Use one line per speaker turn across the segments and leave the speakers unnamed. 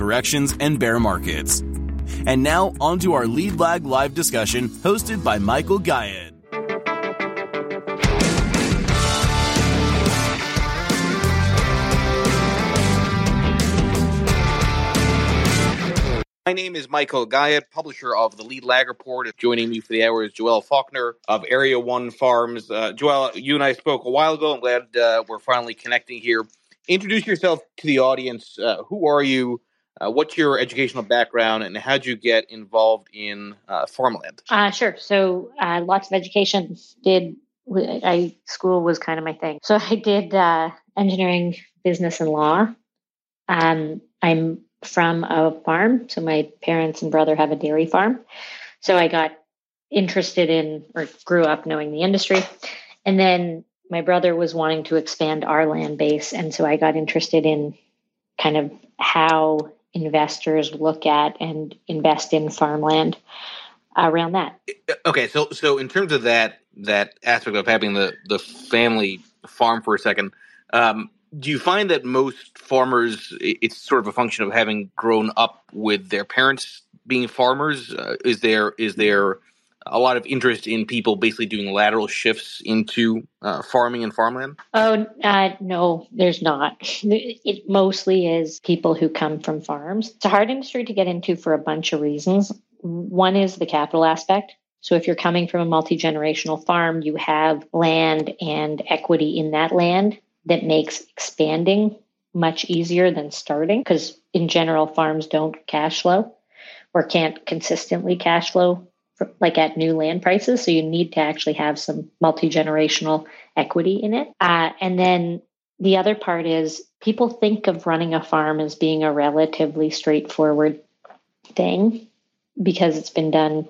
corrections, and bear markets. And now, on to our Lead Lag live discussion hosted by Michael Gayed.
My name is Michael Gayed, publisher of the Lead Lag Report. Joining me for the hour is Joelle Faulkner of Area One Farms. Uh, Joelle, you and I spoke a while ago. I'm glad uh, we're finally connecting here. Introduce yourself to the audience. Uh, who are you? Uh, what's your educational background, and how did you get involved in uh, farmland?
Uh, sure. So, lots of education. Did I school was kind of my thing. So I did engineering, business, and law. Um, I'm from a farm. So my parents and brother have a dairy farm. So I got interested in or grew up knowing the industry. And then my brother was wanting to expand our land base. And so I got interested in kind of how investors look at and invest in farmland around that.
Okay, so so in terms of that that aspect of having the the family farm for a second, um, do you find that most farmers it's sort of a function of having grown up with their parents being farmers uh, is there is there a lot of interest in people basically doing lateral shifts into uh, farming and farmland?
Oh uh, no there's not. It mostly is people who come from farms. It's a hard industry to get into for a bunch of reasons. One is the capital aspect. So if you're coming from a multi-generational farm you have land and equity in that land that makes expanding much easier than starting because in general farms don't cash flow or can't consistently cash flow like at new land prices so you need to actually have some multi-generational equity in it uh, and then the other part is people think of running a farm as being a relatively straightforward thing because it's been done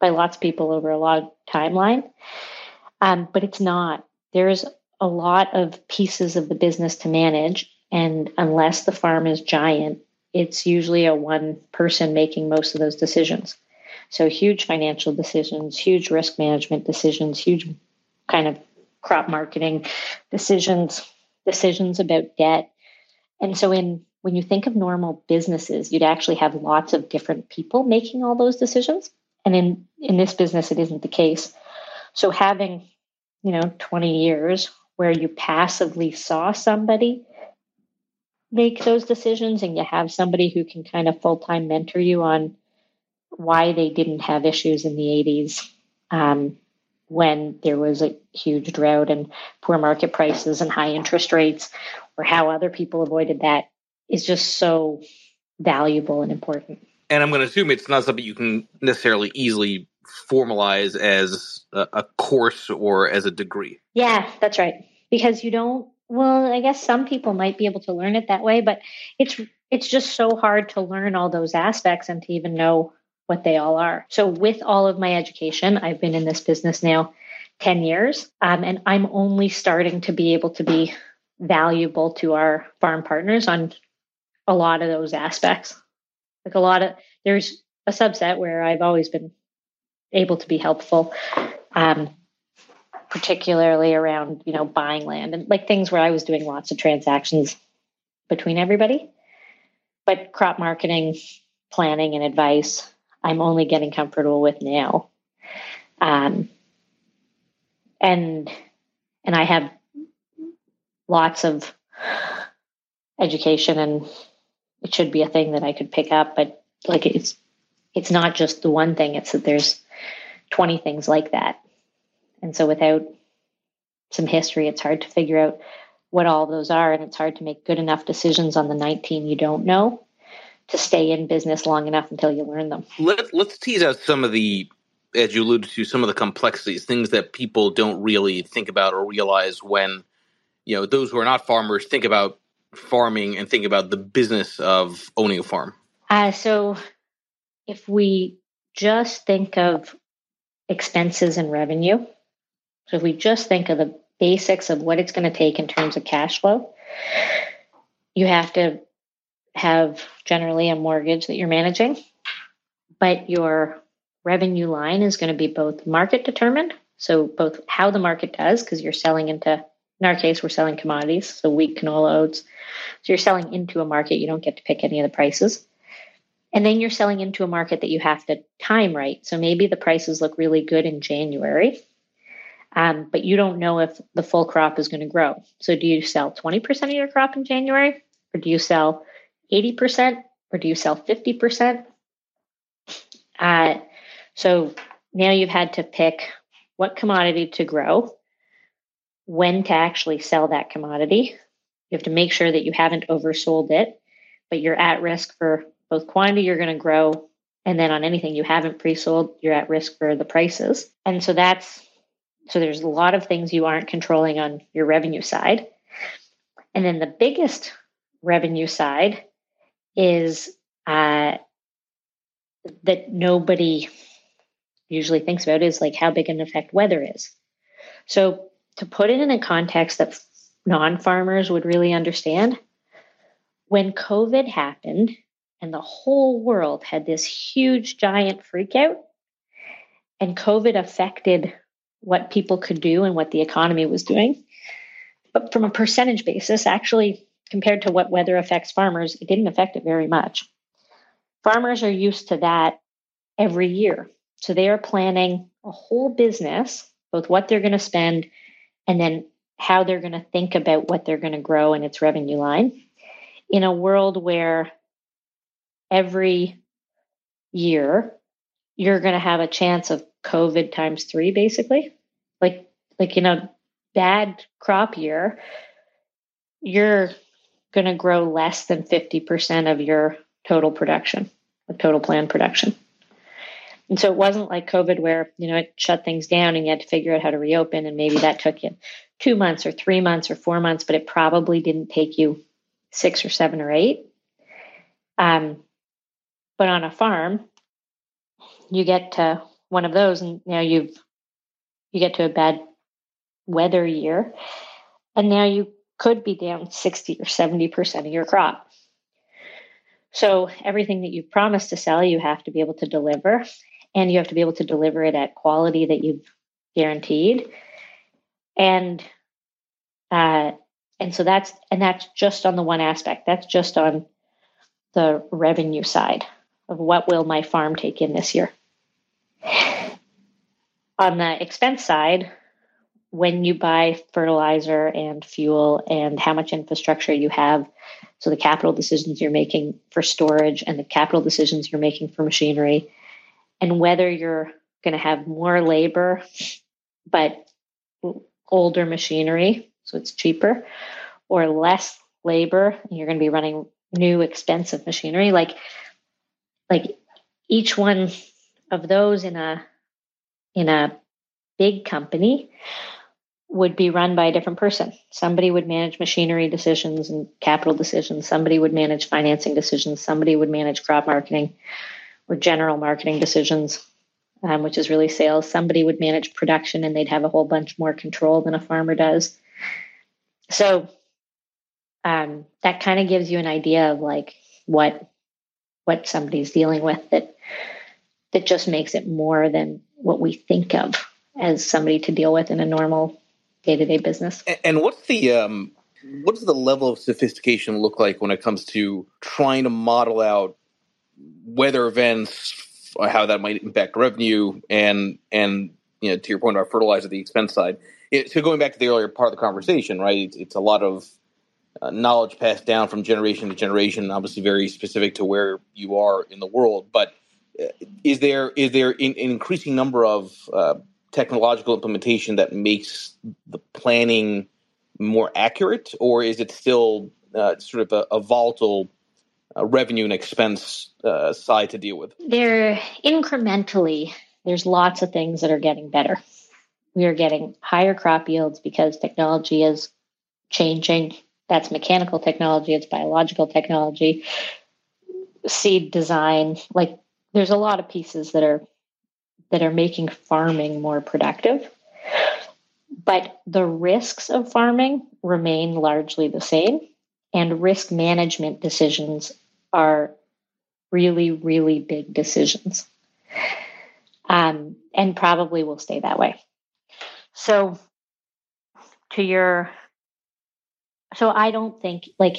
by lots of people over a long timeline um, but it's not there's a lot of pieces of the business to manage. And unless the farm is giant, it's usually a one person making most of those decisions. So, huge financial decisions, huge risk management decisions, huge kind of crop marketing decisions, decisions about debt. And so, in when you think of normal businesses, you'd actually have lots of different people making all those decisions. And in, in this business, it isn't the case. So having, you know, 20 years where you passively saw somebody make those decisions and you have somebody who can kind of full time mentor you on why they didn't have issues in the 80s um, when there was a huge drought and poor market prices and high interest rates, or how other people avoided that is just so valuable and important.
And I'm going to assume it's not something you can necessarily easily formalize as a, a course or as a degree.
Yeah, that's right. Because you don't well, I guess some people might be able to learn it that way, but it's it's just so hard to learn all those aspects and to even know what they all are. So with all of my education, I've been in this business now 10 years, um, and I'm only starting to be able to be valuable to our farm partners on a lot of those aspects. Like a lot of there's a subset where I've always been able to be helpful, um, particularly around you know buying land and like things where I was doing lots of transactions between everybody. But crop marketing, planning, and advice, I'm only getting comfortable with now. Um, and and I have lots of education and it should be a thing that I could pick up, but like it's it's not just the one thing, it's that there's 20 things like that. And so without some history, it's hard to figure out what all those are. And it's hard to make good enough decisions on the 19 you don't know to stay in business long enough until you learn them.
Let, let's tease out some of the, as you alluded to, some of the complexities, things that people don't really think about or realize when, you know, those who are not farmers think about farming and think about the business of owning a farm.
Uh, so if we just think of expenses and revenue, so if we just think of the basics of what it's going to take in terms of cash flow, you have to have generally a mortgage that you're managing, but your revenue line is going to be both market determined, so both how the market does, because you're selling into, in our case, we're selling commodities, so wheat, canola, oats. So you're selling into a market, you don't get to pick any of the prices. And then you're selling into a market that you have to time right. So maybe the prices look really good in January, um, but you don't know if the full crop is going to grow. So do you sell 20% of your crop in January, or do you sell 80%, or do you sell 50%? Uh, so now you've had to pick what commodity to grow, when to actually sell that commodity. You have to make sure that you haven't oversold it, but you're at risk for both quantity you're going to grow and then on anything you haven't pre-sold you're at risk for the prices and so that's so there's a lot of things you aren't controlling on your revenue side and then the biggest revenue side is uh, that nobody usually thinks about is like how big an effect weather is so to put it in a context that non-farmers would really understand when covid happened and the whole world had this huge, giant freakout. And COVID affected what people could do and what the economy was doing. But from a percentage basis, actually, compared to what weather affects farmers, it didn't affect it very much. Farmers are used to that every year. So they are planning a whole business, both what they're going to spend and then how they're going to think about what they're going to grow in its revenue line in a world where every year, you're going to have a chance of COVID times three, basically. Like, like in a bad crop year, you're going to grow less than 50% of your total production, of total planned production. And so it wasn't like COVID where, you know, it shut things down and you had to figure out how to reopen. And maybe that took you two months or three months or four months, but it probably didn't take you six or seven or eight. Um, but on a farm, you get to one of those and now you've you get to a bad weather year and now you could be down 60 or 70% of your crop. So everything that you've promised to sell, you have to be able to deliver and you have to be able to deliver it at quality that you've guaranteed. And uh and so that's and that's just on the one aspect. That's just on the revenue side of what will my farm take in this year. On the expense side, when you buy fertilizer and fuel and how much infrastructure you have, so the capital decisions you're making for storage and the capital decisions you're making for machinery, and whether you're going to have more labor but older machinery, so it's cheaper, or less labor, and you're going to be running new expensive machinery. Like like each one of those in a in a big company would be run by a different person. Somebody would manage machinery decisions and capital decisions. Somebody would manage financing decisions. Somebody would manage crop marketing or general marketing decisions, um, which is really sales. Somebody would manage production and they'd have a whole bunch more control than a farmer does. So um, that kind of gives you an idea of like what what somebody's dealing with that that just makes it more than what we think of as somebody to deal with in a normal day-to-day business.
And what's the um, what does the level of sophistication look like when it comes to trying to model out weather events, how that might impact revenue, and and you know to your point about fertilizer, the expense side. It, so going back to the earlier part of the conversation, right? It's, it's a lot of uh, knowledge passed down from generation to generation, obviously very specific to where you are in the world. But is there is there an, increasing number of uh, technological implementation that makes the planning more accurate, or is it still uh, sort of a, a volatile uh, revenue and expense uh, side to deal with?
They're incrementally. There's lots of things that are getting better. We are getting higher crop yields because technology is changing. That's mechanical technology. It's biological technology. Seed design. Like there's a lot of pieces that are that are making farming more productive. But the risks of farming remain largely the same, and risk management decisions are really, really big decisions. Um, and probably will stay that way. So, to your, so I don't think like,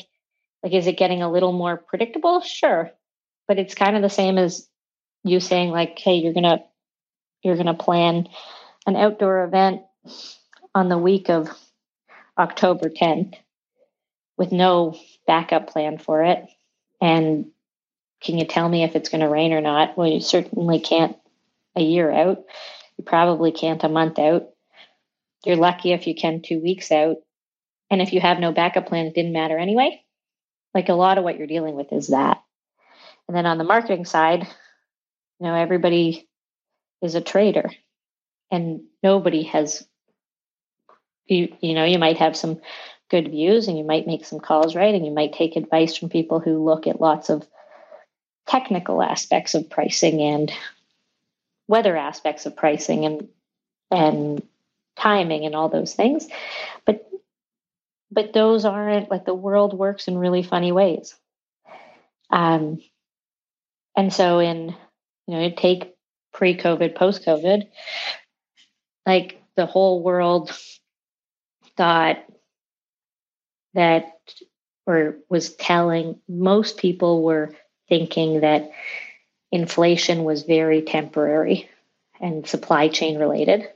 like, is it getting a little more predictable? Sure. But it's kind of the same as you saying, like, hey, you're to you're going to plan an outdoor event on the week of October 10th with no backup plan for it. And can you tell me if it's going to rain or not? Well, you certainly can't a year out. You probably can't a month out. You're lucky if you can two weeks out. And if you have no backup plan, it didn't matter anyway. Like a lot of what you're dealing with is that. And then on the marketing side, you know, everybody is a trader and nobody has you you know you might have some good views and you might make some calls right? And you might take advice from people who look at lots of technical aspects of pricing and weather aspects of pricing and and timing and all those things. But but those aren't like the world works in really funny ways. Um and so in you know take pre COVID, post COVID, like the whole world thought that or was telling most people were thinking that inflation was very temporary and supply chain related,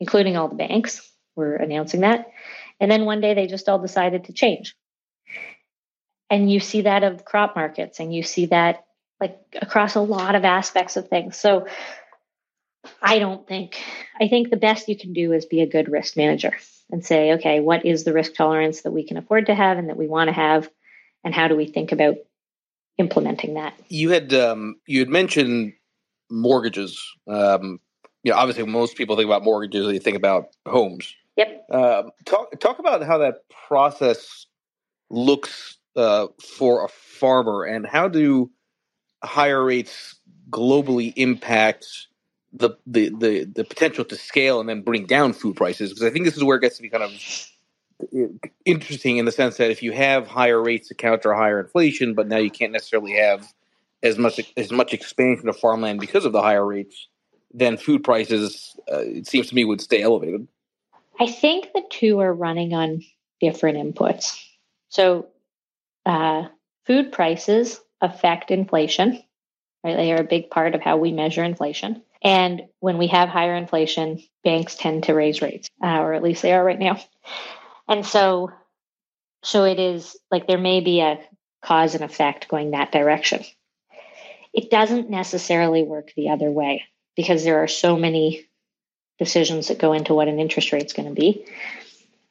including all the banks were announcing that. And then one day they just all decided to change. And you see that of crop markets and you see that like across a lot of aspects of things. So I don't think, I think the best you can do is be a good risk manager and say, okay, what is the risk tolerance that we can afford to have and that we want to have? And how do we think about implementing that?
You had, um, you had mentioned mortgages. Um, you know, obviously most people think about mortgages, they think about homes.
Yep.
Uh, talk, talk about how that process looks uh, for a farmer and how do higher rates globally impact the, the the the potential to scale and then bring down food prices because I think this is where it gets to be kind of interesting in the sense that if you have higher rates to counter higher inflation, but now you can't necessarily have as much as much expansion of farmland because of the higher rates, then food prices uh, it seems to me would stay elevated.
I think the two are running on different inputs. So, uh, food prices affect inflation. Right, they are a big part of how we measure inflation. And when we have higher inflation, banks tend to raise rates, uh, or at least they are right now. And so, so it is like there may be a cause and effect going that direction. It doesn't necessarily work the other way because there are so many decisions that go into what an interest rate is going to be,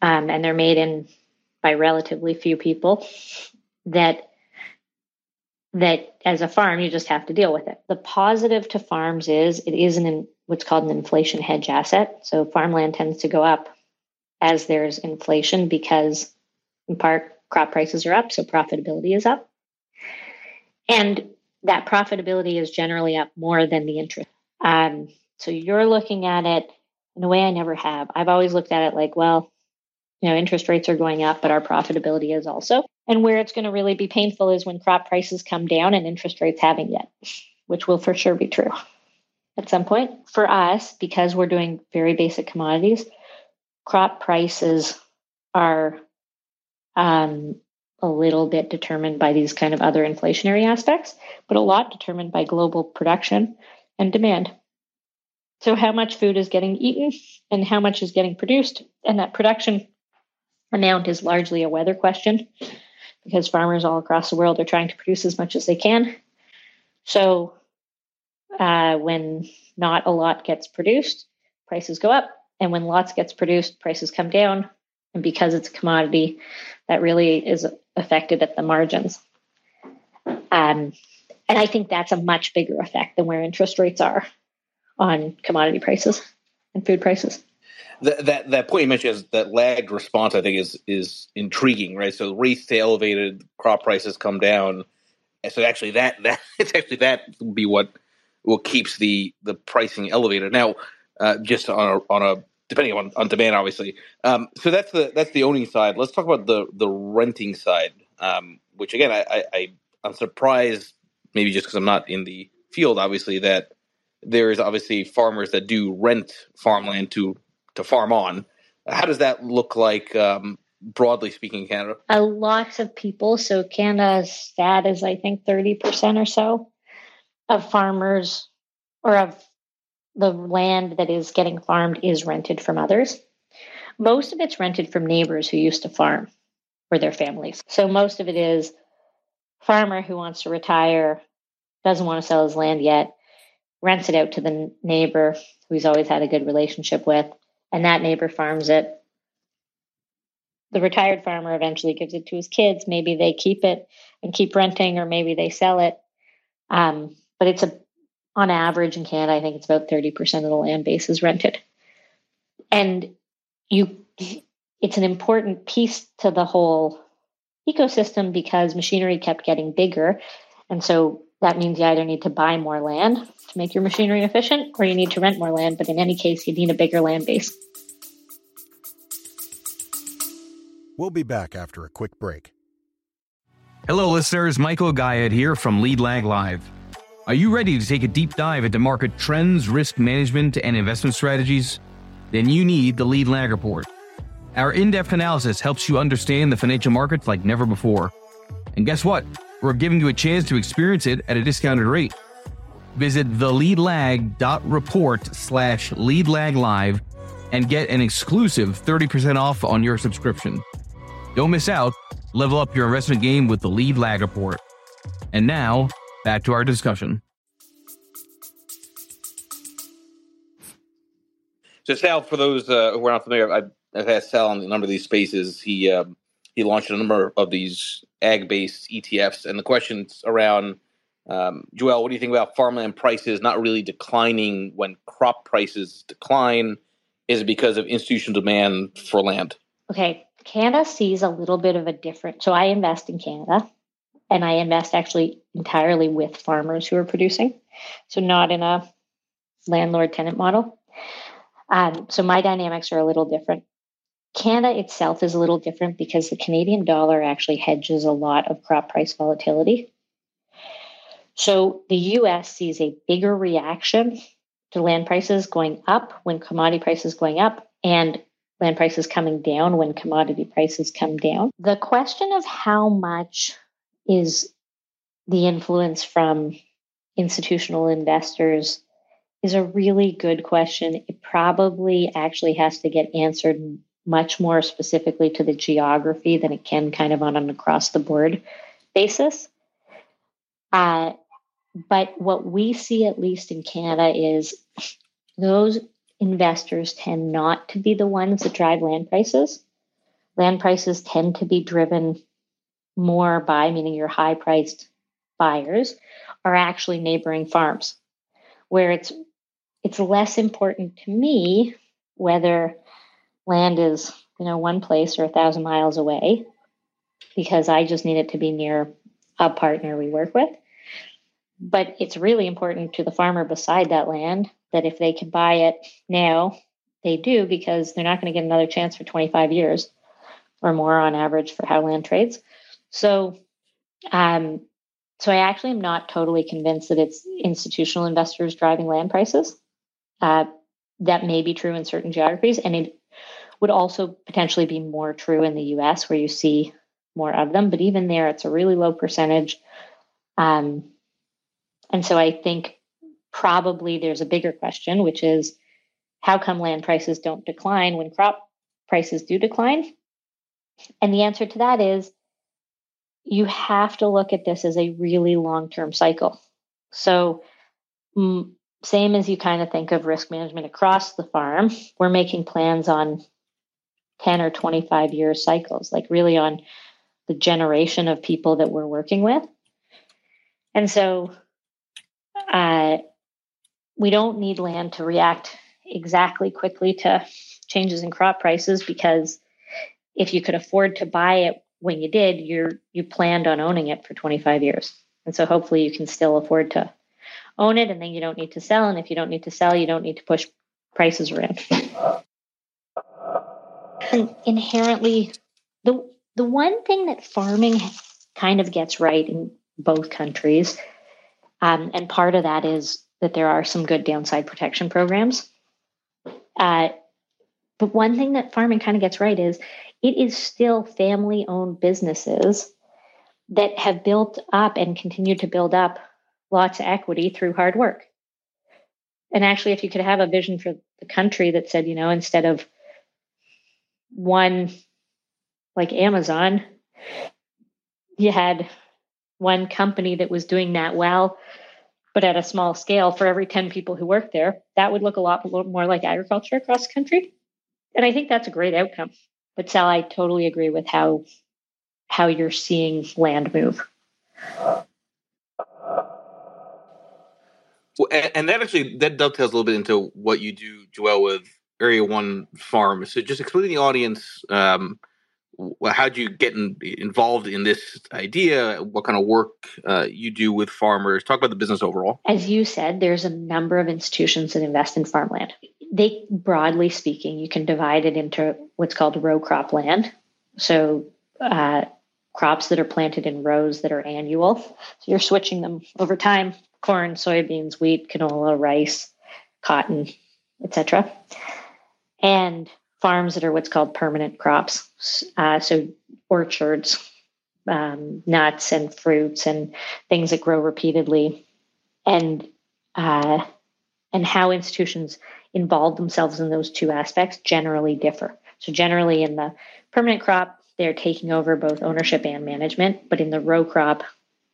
um, and they're made in by relatively few people. That that as a farm you just have to deal with it. The positive to farms is it is an what's called an inflation hedge asset. So farmland tends to go up as there's inflation because in part crop prices are up, so profitability is up. And that profitability is generally up more than the interest. Um, so you're looking at it in a way I never have. I've always looked at it like, well, you know, interest rates are going up, but our profitability is also. And where it's going to really be painful is when crop prices come down and interest rates haven't yet, which will for sure be true at some point. For us, because we're doing very basic commodities, crop prices are um, a little bit determined by these kind of other inflationary aspects, but a lot determined by global production and demand. So, how much food is getting eaten and how much is getting produced, and that production amount is largely a weather question because farmers all across the world are trying to produce as much as they can. So, Uh, when not a lot gets produced, prices go up. And when lots gets produced, prices come down. And because it's a commodity, that really is affected at the margins. Um, and I think that's a much bigger effect than where interest rates are on commodity prices and food prices.
That, that that point you mentioned is that lagged response. I think is is intriguing, right? So rates stay elevated, crop prices come down, and so actually that that it's actually that will be what what keeps the the pricing elevated. Now, uh, just on a, on a depending on, on demand, obviously. Um, so that's the that's the owning side. Let's talk about the the renting side, um, which again I, I I'm surprised maybe just because I'm not in the field, obviously that there is obviously farmers that do rent farmland to to farm on. How does that look like, um, broadly speaking, in Canada?
A lots of people. So Canada's stat is, I think, thirty percent or so of farmers or of the land that is getting farmed is rented from others. Most of it's rented from neighbors who used to farm or their families. So most of it is farmer who wants to retire, doesn't want to sell his land yet, rents it out to the neighbor who he's always had a good relationship with, and that neighbor farms it. The retired farmer eventually gives it to his kids. Maybe they keep it and keep renting, or maybe they sell it. Um, but it's a on average in Canada, I think it's about 30% of the land base is rented. And you it's an important piece to the whole ecosystem because machinery kept getting bigger. And so that means you either need to buy more land to make your machinery efficient or you need to rent more land. But in any case, you need a bigger land base.
We'll be back after a quick break.
Hello, listeners. Michael Gayed here from Lead Lag Live. Are you ready to take a deep dive into market trends, risk management, and investment strategies? Then you need the Lead Lag Report. Our in depth analysis helps you understand the financial markets like never before. And guess what? We're giving you a chance to experience it at a discounted rate. Visit theleadlag.report slash leadlaglive and get an exclusive 30% off on your subscription. Don't miss out. Level up your investment game with the Lead Lag Report. And now, back to our discussion.
So, Sal, for those uh, who are not familiar, I've, I've had Sal in a number of these spaces. He um, he launched a number of these ag-based ETFs, and the questions around um, Joelle, what do you think about farmland prices not really declining when crop prices decline? Is it because of institutional demand for land?
Okay, Canada sees a little bit of a different. So I invest in Canada, and I invest actually entirely with farmers who are producing, so not in a landlord tenant model. Um, so my dynamics are a little different. Canada itself is a little different because the Canadian dollar actually hedges a lot of crop price volatility. So the US sees a bigger reaction to land prices going up when commodity prices going up and land prices coming down when commodity prices come down. The question of how much is the influence from institutional investors is a really good question. It probably actually has to get answered much more specifically to the geography than it can kind of on an across the board basis. Uh, but what we see, at least in Canada, is those investors tend not to be the ones that drive land prices. Land prices tend to be driven more by, meaning your high priced buyers, are actually neighboring farms, where it's it's less important to me whether land is you know one place or a thousand miles away because i just need it to be near a partner we work with. But it's really important to the farmer beside that land that if they can buy it now they do because they're not going to get another chance for 25 years or more on average for how land trades. So um so i actually am not totally convinced that it's institutional investors driving land prices. Uh, that may be true in certain geographies, and it would also potentially be more true in the US where you see more of them. But even there, it's a really low percentage. Um, and so I think probably there's a bigger question, which is how come land prices don't decline when crop prices do decline? And the answer to that is you have to look at this as a really long term cycle. So same as you kind of think of risk management across the farm, we're making plans on 10 or 25 year cycles, like really on the generation of people that we're working with. And so uh, we don't need land to react exactly quickly to changes in crop prices because if you could afford to buy it when you did, you're you planned on owning it for 25 years. And so hopefully you can still afford to own it and then you don't need to sell. And if you don't need to sell, you don't need to push prices around. Inherently the the one thing that farming kind of gets right in both countries, um, and part of that is that there are some good downside protection programs. Uh, but one thing that farming kind of gets right is it is still family owned businesses that have built up and continue to build up lots of equity through hard work. And actually, if you could have a vision for the country that said, you know, instead of one like Amazon, you had one company that was doing that well, but at a small scale for every 10 people who work there, that would look a lot more like agriculture across the country. And I think that's a great outcome. But Sal, I totally agree with how how you're seeing land move.
Well, and that actually that dovetails a little bit into what you do, Joelle, with Area One Farm. So, just explain to the audience um, how do you get in, involved in this idea? What kind of work uh, you do with farmers? Talk about the business overall.
As you said, there's a number of institutions that invest in farmland. They, broadly speaking, you can divide it into what's called row crop land. So, uh, crops that are planted in rows that are annual. So you're switching them over time: corn, soybeans, wheat, canola, rice, cotton, etc. And farms that are what's called permanent crops. Uh, so orchards, um, nuts and fruits and things that grow repeatedly, and uh, and how institutions involve themselves in those two aspects generally differ. So generally, in the permanent crop, they're taking over both ownership and management, but in the row crop,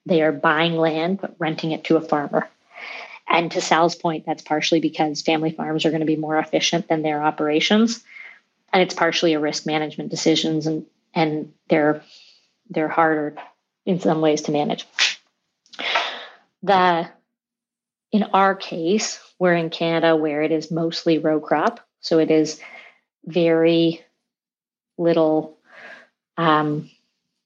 they are buying land but renting it to a farmer. And to Sal's point, that's partially because family farms are going to be more efficient than their operations and it's partially a risk management decisions and and they're they're harder in some ways to manage. The in our case, we're in Canada where it is mostly row crop, so it is very little um,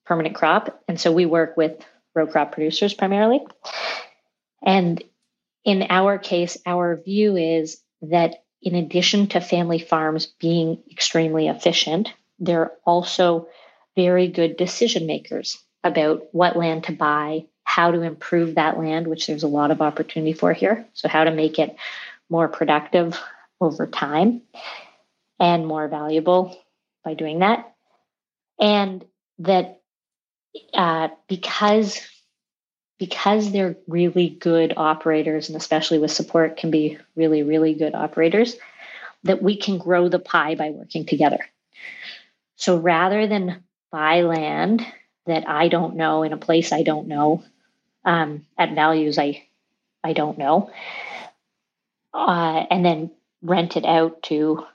permanent crop, and so we work with row crop producers primarily. And in our case, our view is that in addition to family farms being extremely efficient, they're also very good decision makers about what land to buy, how to improve that land, which there's a lot of opportunity for here. So, how to make it more productive over time and more valuable by doing that. And that uh, because because they're really good operators and especially with support can be really really good operators that we can grow the pie by working together. So rather than buy land that i don't know in a place i don't know um, at values i i don't know uh, and then rent it out to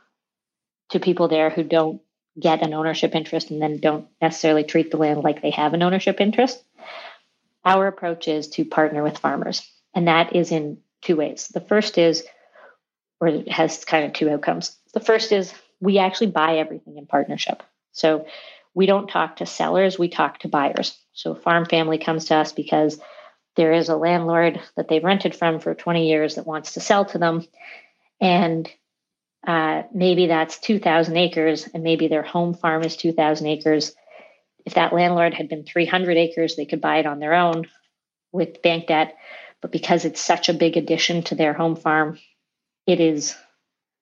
to people there who don't get an ownership interest and then don't necessarily treat the land like they have an ownership interest our approach is to partner with farmers, and that is in two ways. The first is, or it has kind of two outcomes. The first is we actually buy everything in partnership. So we don't talk to sellers, we talk to buyers. So a farm family comes to us because there is a landlord that they've rented from for 20 years that wants to sell to them. And uh, maybe that's 2,000 acres, and maybe their home farm is 2,000 acres. If that landlord had been 300 acres, they could buy it on their own with bank debt. But because it's such a big addition to their home farm, it is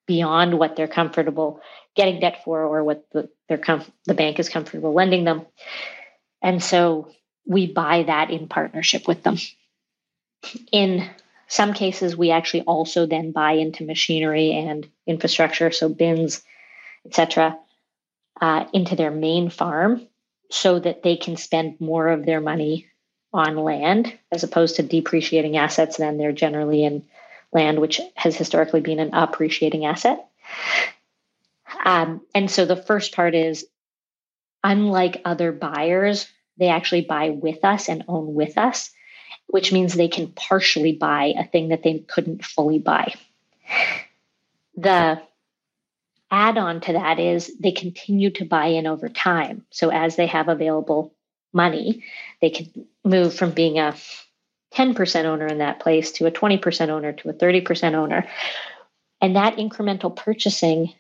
beyond what they're comfortable getting debt for or what the, their com- the bank is comfortable lending them. And so we buy that in partnership with them. In some cases, we actually also then buy into machinery and infrastructure, so bins, etc., uh, into their main farm so that they can spend more of their money on land as opposed to depreciating assets then they're generally in land, which has historically been an appreciating asset. Um, and so the first part is unlike other buyers, they actually buy with us and own with us, which means they can partially buy a thing that they couldn't fully buy. The add on to that is they continue to buy in over time. So as they have available money, they can move from being a 10% owner in that place to a 20% owner to a 30% owner. And that incremental purchasing,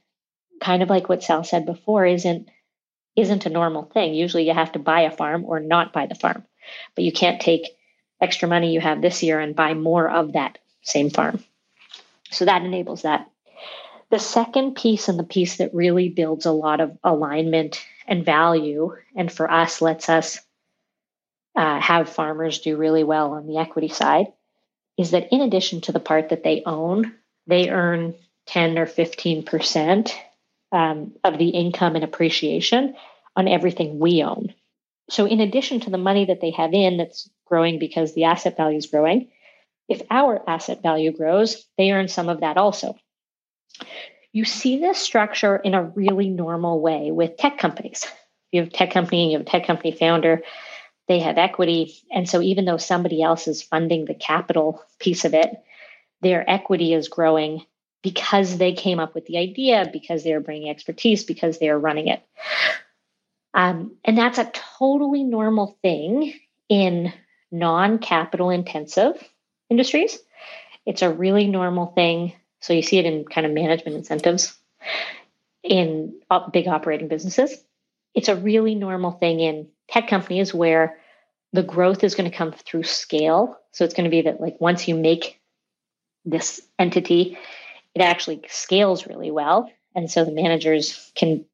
kind of like what Sal said before, isn't isn't a normal thing. Usually you have to buy a farm or not buy the farm. But you can't take extra money you have this year and buy more of that same farm. So that enables that. The second piece, and the piece that really builds a lot of alignment and value, and for us, lets us uh, have farmers do really well on the equity side is that in addition to the part that they own, they earn 10 or 15% um, of the income and appreciation on everything we own. So, in addition to the money that they have in that's growing because the asset value is growing, if our asset value grows, they earn some of that also. You see this structure in a really normal way with tech companies. You have a tech company, you have a tech company founder, they have equity. And so even though somebody else is funding the capital piece of it, their equity is growing because they came up with the idea, because they're bringing expertise, because they're running it. Um, and that's a totally normal thing in non capital intensive industries. It's a really normal thing. So you see it in kind of management incentives in big operating businesses. It's a really normal thing in tech companies where the growth is going to come through scale. So it's going to be that like once you make this entity, it actually scales really well. And so the managers can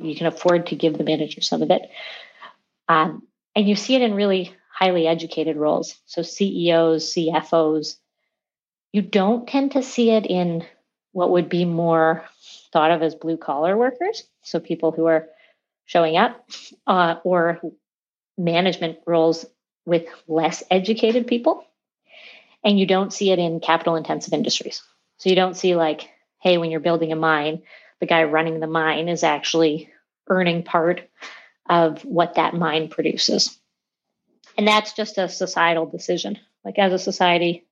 you can afford to give the manager some of it. Um, and you see it in really highly educated roles. So CEOs, CFOs, you don't tend to see it in what would be more thought of as blue collar workers. So people who are showing up, uh, or management roles with less educated people. And you don't see it in capital intensive industries. So you don't see, like, hey, when you're building a mine, the guy running the mine is actually earning part of what that mine produces. And that's just a societal decision. Like, as a society,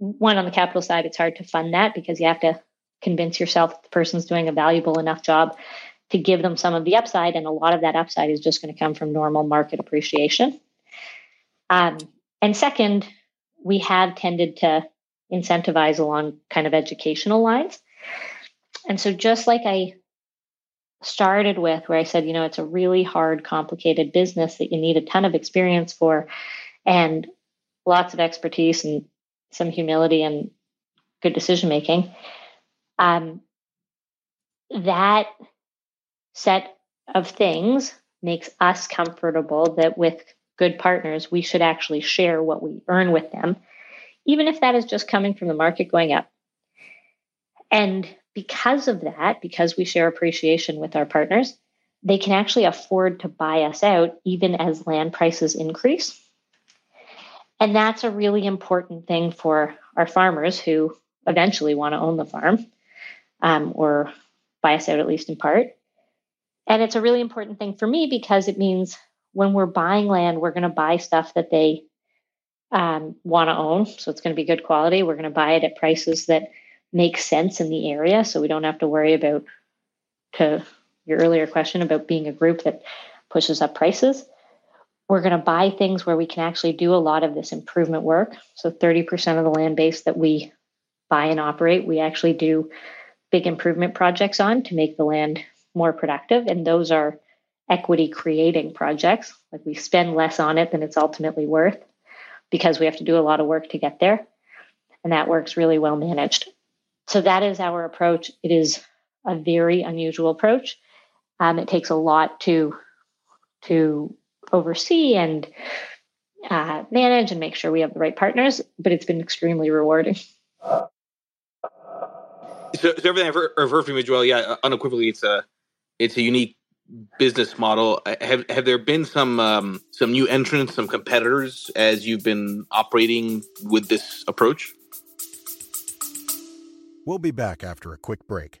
one on the capital side, it's hard to fund that because you have to convince yourself that the person's doing a valuable enough job to give them some of the upside. And a lot of that upside is just going to come from normal market appreciation. Um, and second, we have tended to incentivize along kind of educational lines. And so, just like I started with, where I said, you know, it's a really hard, complicated business that you need a ton of experience for and lots of expertise and some humility and good decision making. Um, that set of things makes us comfortable that with good partners, we should actually share what we earn with them, even if that is just coming from the market going up. And because of that, because we share appreciation with our partners, they can actually afford to buy us out even as land prices increase. And that's a really important thing for our farmers who eventually want to own the farm um, or buy us out at least in part. And it's a really important thing for me because it means when we're buying land, we're going to buy stuff that they um, want to own. So it's going to be good quality. We're going to buy it at prices that make sense in the area. So we don't have to worry about, to your earlier question about being a group that pushes up prices. We're going to buy things where we can actually do a lot of this improvement work. So 30% of the land base that we buy and operate, we actually do big improvement projects on to make the land more productive. And those are equity creating projects. Like we spend less on it than it's ultimately worth because we have to do a lot of work to get there. And that works really well managed. So that is our approach. It is a very unusual approach. Um, it takes a lot to to oversee and uh, manage and make sure we have the right partners, but it's been extremely rewarding. So,
so everything I've heard, I've heard from you, Joelle, yeah, unequivocally, it's a it's a unique business model. Uh, have have there been some um, some new entrants, some competitors as you've been operating with this approach?
We'll be back after a quick break.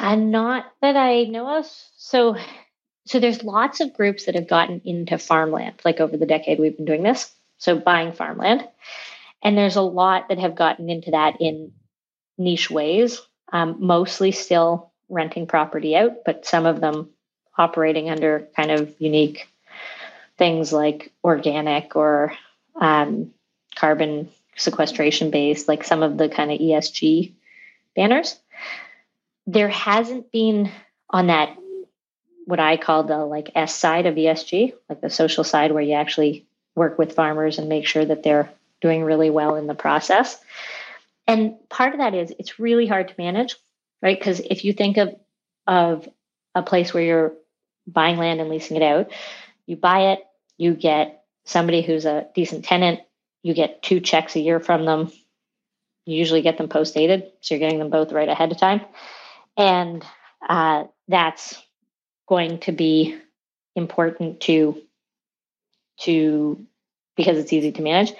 Uh, not that I know of. So, so there's lots of groups that have gotten into farmland. Like over the decade, we've been doing this. So buying farmland, and there's a lot that have gotten into that in niche ways. Um, mostly still renting property out, but some of them operating under kind of unique things like organic or um, carbon sequestration based, like some of the kind of ESG banners there hasn't been on that what I call the like S side of ESG, like the social side where you actually work with farmers and make sure that they're doing really well in the process. And part of that is it's really hard to manage, right? Because if you think of of a place where you're buying land and leasing it out, you buy it, you get somebody who's a decent tenant, you get two checks a year from them. You usually get them post dated, so you're getting them both right ahead of time. And uh, that's going to be important to to because it's easy to manage.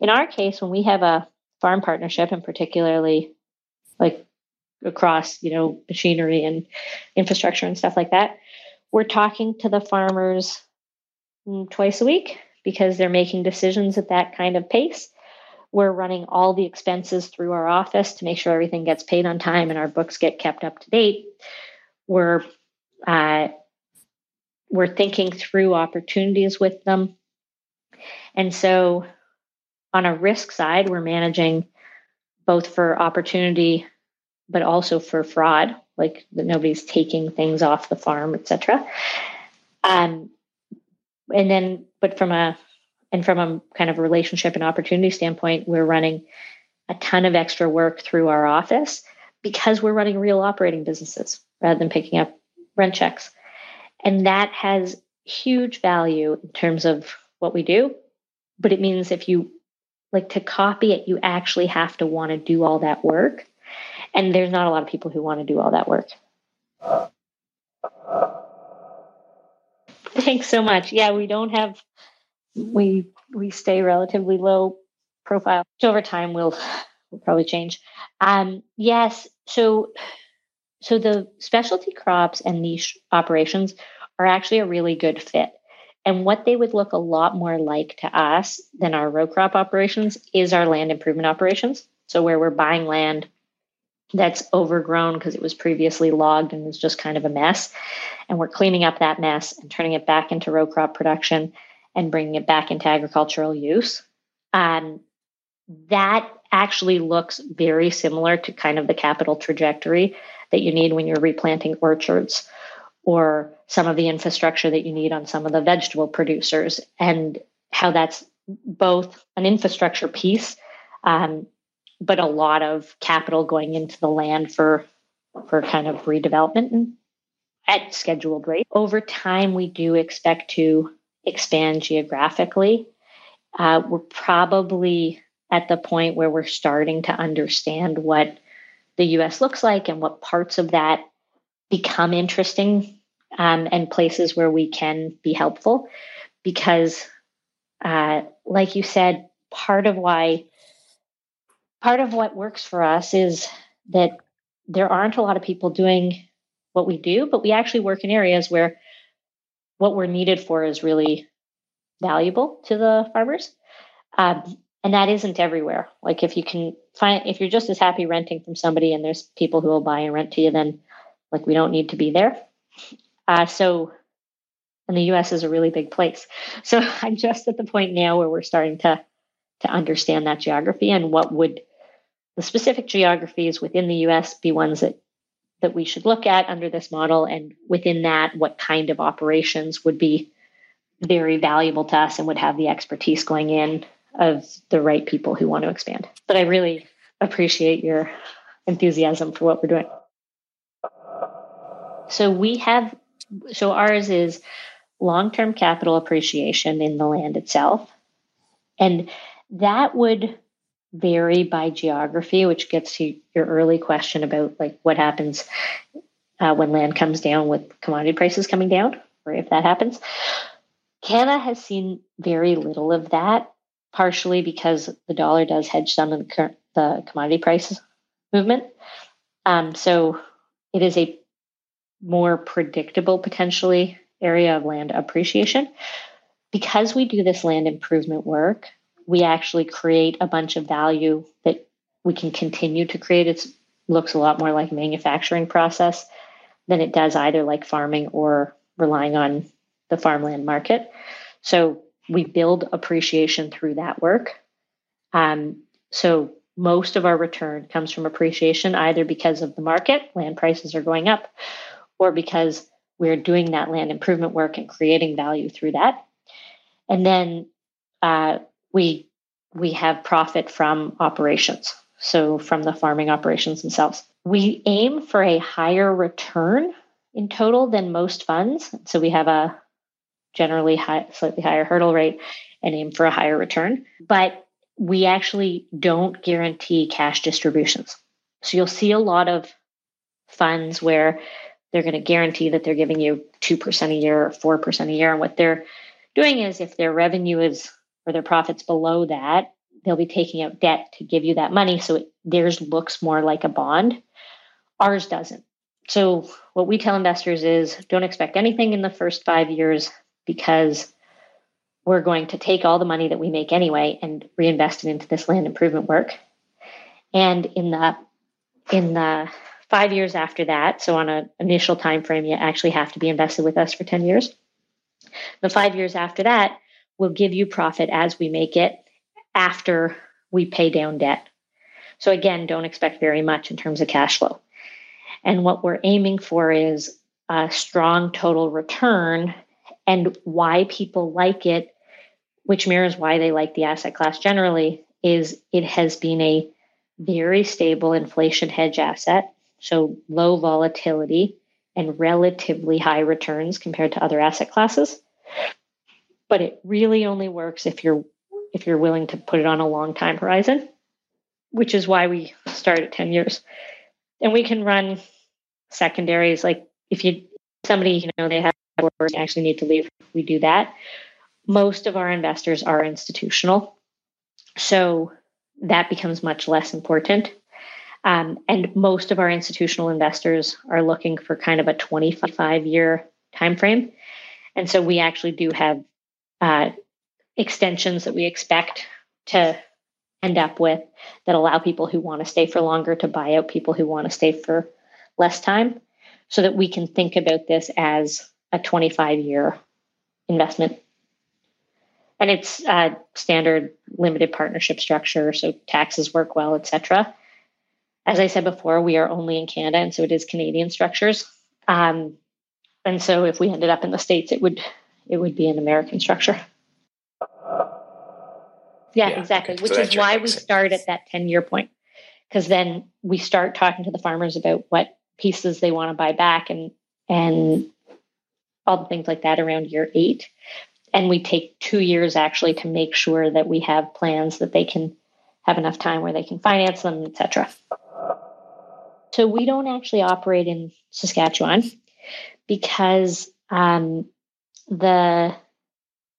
In our case, when we have a farm partnership, and particularly like across you know machinery and infrastructure and stuff like that, we're talking to the farmers mm, twice a week because they're making decisions at that kind of pace. We're running all the expenses through our office to make sure everything gets paid on time and our books get kept up to date. We're uh, we're thinking through opportunities with them, and so on a risk side, we're managing both for opportunity, but also for fraud, like that nobody's taking things off the farm, etc. Um, and then, but from a and from a kind of relationship and opportunity standpoint, we're running a ton of extra work through our office because we're running real operating businesses rather than picking up rent checks. And that has huge value in terms of what we do. But it means if you like to copy it, you actually have to want to do all that work. And there's not a lot of people who want to do all that work. Thanks so much. Yeah, we don't have we we stay relatively low profile. Over time, we'll we'll probably change. Um, yes, so so the specialty crops and niche operations are actually a really good fit. And what they would look a lot more like to us than our row crop operations is our land improvement operations. So where we're buying land that's overgrown because it was previously logged and was just kind of a mess. And we're cleaning up that mess and turning it back into row crop production and bringing it back into agricultural use. Um, that actually looks very similar to kind of the capital trajectory that you need when you're replanting orchards or some of the infrastructure that you need on some of the vegetable producers and how that's both an infrastructure piece um, but a lot of capital going into the land for for kind of redevelopment at scheduled rate over time we do expect to expand geographically. Uh, we're probably at the point where we're starting to understand what the US looks like and what parts of that become interesting um, and places where we can be helpful. Because, uh, like you said, part of why, part of what works for us is that there aren't a lot of people doing what we do, but we actually work in areas where what we're needed for is really valuable to the farmers. Um, and that isn't everywhere. Like if you can find, if you're just as happy renting from somebody and there's people who will buy and rent to you, then like we don't need to be there. Uh, so, and the US is a really big place. So I'm just at the point now where we're starting to to understand that geography and what would the specific geographies within the US be ones that that we should look at under this model and within that what kind of operations would be very valuable to us and would have the expertise going in of the right people who want to expand. But I really appreciate your enthusiasm for what we're doing. So we have, so ours is long term capital appreciation in the land itself. And that would vary by geography, which gets to your early question about like what happens uh, when land comes down with commodity prices coming down, or if that happens. Canada has seen very little of that, partially because the dollar does hedge some of the, the commodity prices movement. Um, so it is a more predictable, potentially, area of land appreciation. Because we do this land improvement work, we actually create a bunch of value that we can continue to create. It looks a lot more like manufacturing process than it does either like farming or relying on the farmland market. So we build appreciation through that work. Um, so most of our return comes from appreciation, either because of the market, land prices are going up, or because we're doing that land improvement work and creating value through that. And then uh, we we have profit from operations, so from the farming operations themselves. We aim for a higher return in total than most funds. So we have a generally high, slightly higher hurdle rate and aim for a higher return. But we actually don't guarantee cash distributions. So you'll see a lot of funds where they're going to guarantee that they're giving you 2% a year or 4% a year. And what they're doing is if their revenue is or their profits below that, they'll be taking out debt to give you that money. So it, theirs looks more like a bond. Ours doesn't. So what we tell investors is don't expect anything in the first five years because we're going to take all the money that we make anyway and reinvest it into this land improvement work. And in the in the five years after that, so on an initial time frame, you actually have to be invested with us for 10 years. The five years after that will give you profit as we make it after we pay down debt. So again, don't expect very much in terms of cash flow. And what we're aiming for is a strong total return and why people like it, which mirrors why they like the asset class generally, is it has been a very stable inflation hedge asset. So low volatility and relatively high returns compared to other asset classes. But it really only works if you're if you're willing to put it on a long time horizon, which is why we start at 10 years. And we can run secondaries like if you somebody you know they have actually need to leave we do that. Most of our investors are institutional so that becomes much less important. Um, and most of our institutional investors are looking for kind of a 25 year time frame and so we actually do have uh, extensions that we expect to end up with that allow people who want to stay for longer to buy out people who want to stay for less time so that we can think about this as a 25 year investment. And it's a standard limited partnership structure, so taxes work well, etc. As I said before, we are only in Canada, and so it is Canadian structures. Um, and so if we ended up in the states, it would it would be an American structure. Yeah, yeah exactly. Okay. Which so is why we start at that 10 year point. Because then we start talking to the farmers about what pieces they want to buy back and and all the things like that around year eight. And we take two years actually to make sure that we have plans that they can have enough time where they can finance them, etc. So we don't actually operate in Saskatchewan because um, the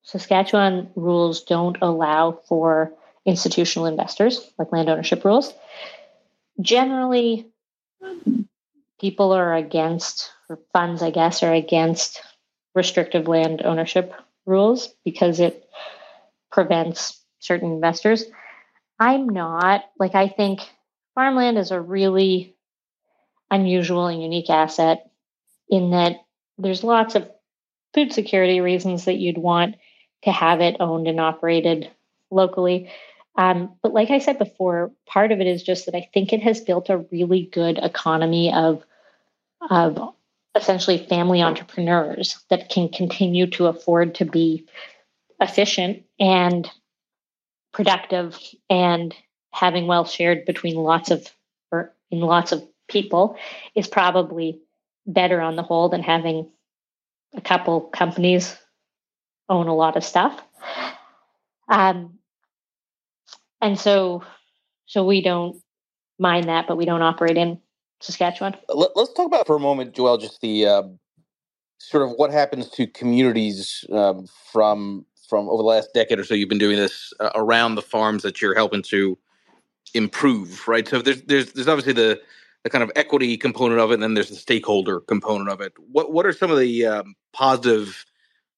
Saskatchewan rules don't allow for institutional investors, like land ownership rules. Generally, people are against, or funds, I guess, are against restrictive land ownership rules because it prevents certain investors. I'm not. Like, I think farmland is a really unusual and unique asset in that there's lots of food security reasons that you'd want to have it owned and operated locally. Um, but like I said before, part of it is just that I think it has built a really good economy of of essentially family entrepreneurs that can continue to afford to be efficient and productive and having wealth shared between lots of or in lots of people is probably better on the whole than having a couple companies own a lot of stuff. Um, and so, so we don't mind that, but we don't operate in Saskatchewan.
Let, us talk about for a moment, Joelle, just the uh, sort of what happens to communities um, from from over the last decade or so. You've been doing this uh, around the farms that you're helping to improve, right? So there's there's there's obviously the the kind of equity component of it, and then there's the stakeholder component of it. What what are some of the um, positive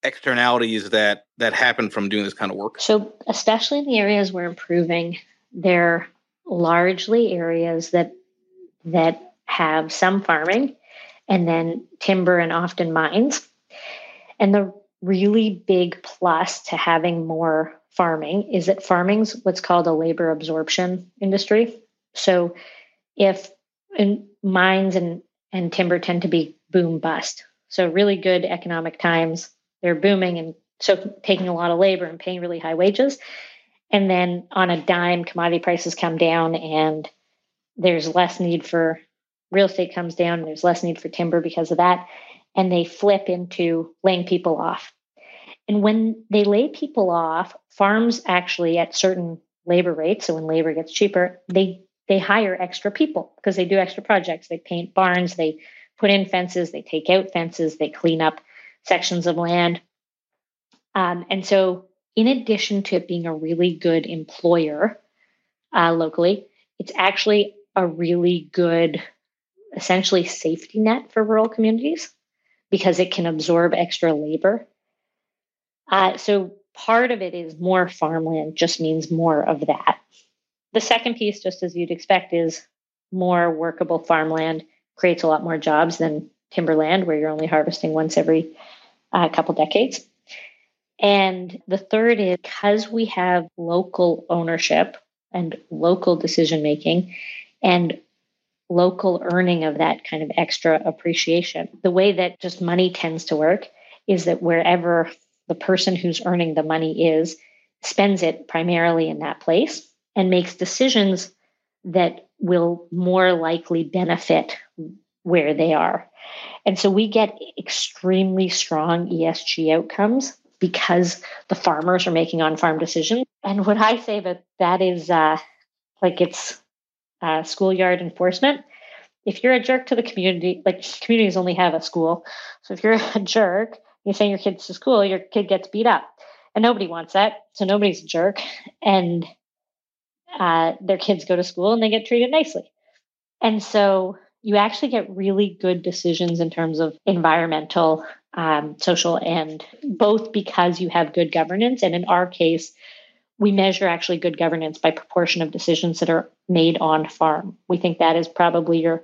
externalities that that happen from doing this kind of work?
So, especially in the areas we're improving, they're largely areas that that have some farming and then timber and often mines. And the really big plus to having more farming is that farming's what's called a labor absorption industry. So if in mines and, and timber tend to be boom bust. So really good economic times, they're booming and so taking a lot of labor and paying really high wages. And then on a dime, commodity prices come down and there's less need for real estate comes down, and there's less need for timber because of that. And they flip into laying people off. And when they lay people off, farms actually at certain labor rates, so when labor gets cheaper, they they hire extra people because they do extra projects. They paint barns, they put in fences, they take out fences, they clean up sections of land. Um, and so, in addition to it being a really good employer uh, locally, it's actually a really good essentially safety net for rural communities because it can absorb extra labor. Uh, so part of it is more farmland just means more of that. The second piece, just as you'd expect, is more workable farmland creates a lot more jobs than timberland, where you're only harvesting once every uh, couple decades. And the third is because we have local ownership and local decision making and local earning of that kind of extra appreciation. The way that just money tends to work is that wherever the person who's earning the money is spends it primarily in that place and makes decisions that will more likely benefit where they are. And so we get extremely strong ESG outcomes because the farmers are making on farm decisions. And what I say that that is uh, like it's uh, schoolyard enforcement. If you're a jerk to the community, like communities only have a school. So if you're a jerk, you send your kids to school, your kid gets beat up. And nobody wants that. So nobody's a jerk. And uh, their kids go to school and they get treated nicely. And so you actually get really good decisions in terms of environmental, um, social, and both because you have good governance. And in our case, we measure actually good governance by proportion of decisions that are made on farm. We think that is probably your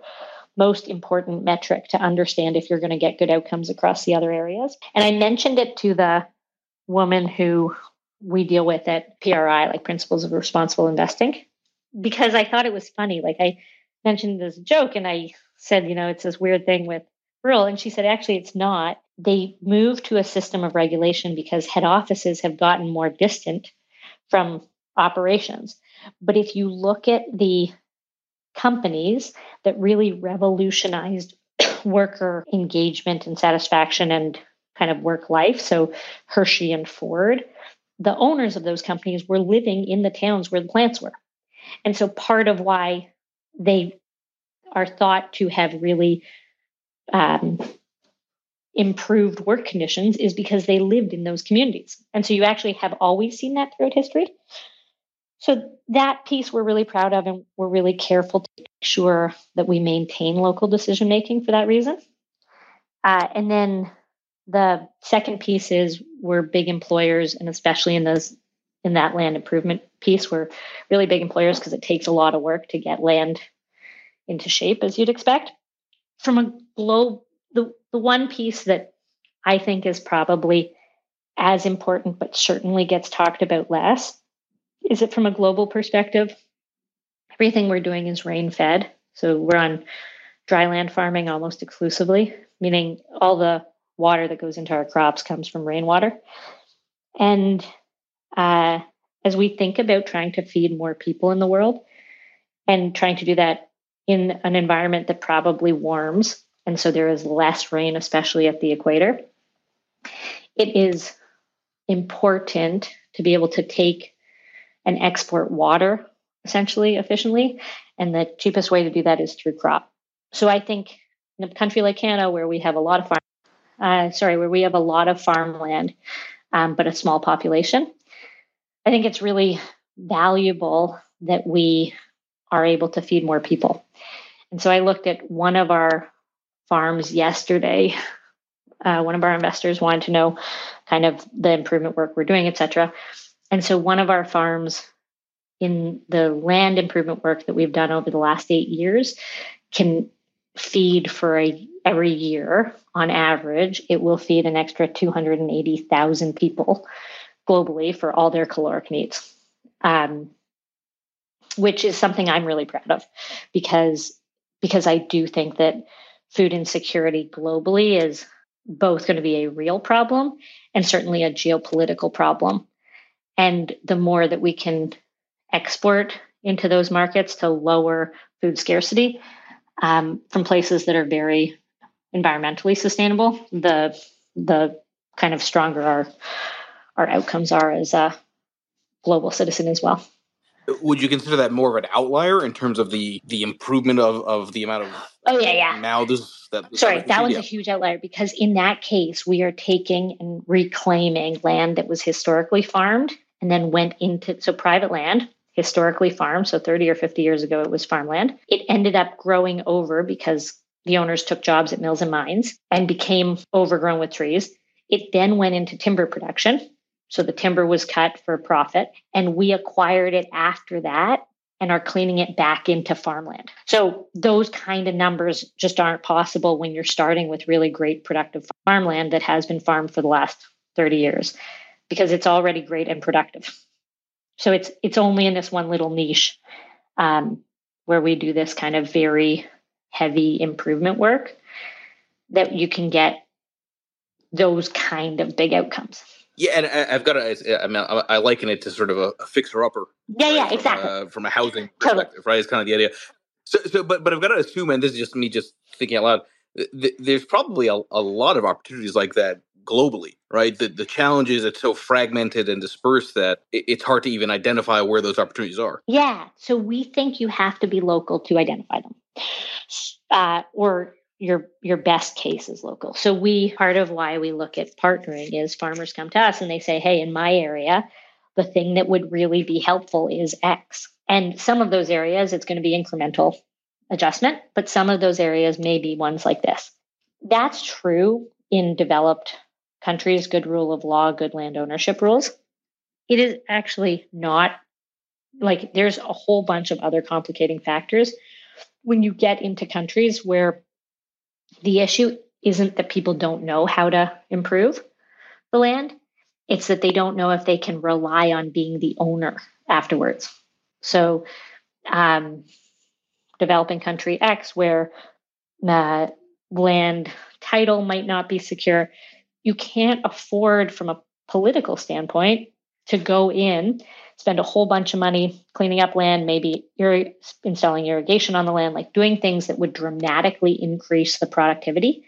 most important metric to understand if you're going to get good outcomes across the other areas. And I mentioned it to the woman who we deal with at PRI, like Principles of Responsible Investing, because I thought it was funny. Like I mentioned this joke and I said, you know, it's this weird thing with rural. And she said, actually, it's not. They moved to a system of regulation because head offices have gotten more distant from operations. But if you look at the companies that really revolutionized worker engagement and satisfaction and kind of work life, so Hershey and Ford, the owners of those companies were living in the towns where the plants were. And so part of why they are thought to have really um, improved work conditions is because they lived in those communities. And so you actually have always seen that throughout history. So that piece we're really proud of, and we're really careful to make sure that we maintain local decision making for that reason. Uh, and then the second piece is we're big employers, and especially in those in that land improvement piece, we're really big employers because it takes a lot of work to get land into shape, as you'd expect. From a globe the the one piece that I think is probably as important, but certainly gets talked about less, is it from a global perspective? Everything we're doing is rain fed. So we're on dry land farming almost exclusively, meaning all the water that goes into our crops comes from rainwater. And uh, as we think about trying to feed more people in the world and trying to do that in an environment that probably warms, and so there is less rain, especially at the equator, it is important to be able to take and export water essentially efficiently. And the cheapest way to do that is through crop. So I think in a country like Canada, where we have a lot of farm, uh, sorry, where we have a lot of farmland, um, but a small population, I think it's really valuable that we are able to feed more people. And so I looked at one of our farms yesterday. Uh, one of our investors wanted to know kind of the improvement work we're doing, et cetera. And so one of our farms in the land improvement work that we've done over the last eight years can feed for a every year on average it will feed an extra 280,000 people globally for all their caloric needs. Um, which is something I'm really proud of because because I do think that food insecurity globally is both going to be a real problem and certainly a geopolitical problem. And the more that we can export into those markets to lower food scarcity um, from places that are very environmentally sustainable, the the kind of stronger our our outcomes are as a global citizen as well.
Would you consider that more of an outlier in terms of the the improvement of, of the amount of
oh yeah yeah
mouths that
sorry that was yeah. a huge outlier because in that case we are taking and reclaiming land that was historically farmed and then went into so private land historically farmed. So 30 or 50 years ago, it was farmland. It ended up growing over because the owners took jobs at mills and mines and became overgrown with trees. It then went into timber production. So the timber was cut for profit, and we acquired it after that and are cleaning it back into farmland. So those kind of numbers just aren't possible when you're starting with really great productive farmland that has been farmed for the last 30 years because it's already great and productive. So it's it's only in this one little niche um, where we do this kind of very heavy improvement work that you can get those kind of big outcomes.
Yeah, and I've got a, I, mean, I liken it to sort of a, fixer upper.
Yeah, right, yeah, exactly.
From a, from a housing perspective, totally. right? It's kind of the idea. So, so, but but I've got to assume, and this is just me just thinking out loud. Th- there's probably a, a lot of opportunities like that globally, right? The the challenge is it's so fragmented and dispersed that it's hard to even identify where those opportunities are.
Yeah. So we think you have to be local to identify them, uh, or your your best case is local. So we part of why we look at partnering is farmers come to us and they say, "Hey, in my area, the thing that would really be helpful is X." And some of those areas, it's going to be incremental adjustment, but some of those areas may be ones like this. That's true in developed countries, good rule of law, good land ownership rules. It is actually not like there's a whole bunch of other complicating factors when you get into countries where the issue isn't that people don't know how to improve the land, it's that they don't know if they can rely on being the owner afterwards. So, um, developing country X, where uh, land title might not be secure, you can't afford from a political standpoint to go in spend a whole bunch of money cleaning up land maybe you're installing irrigation on the land like doing things that would dramatically increase the productivity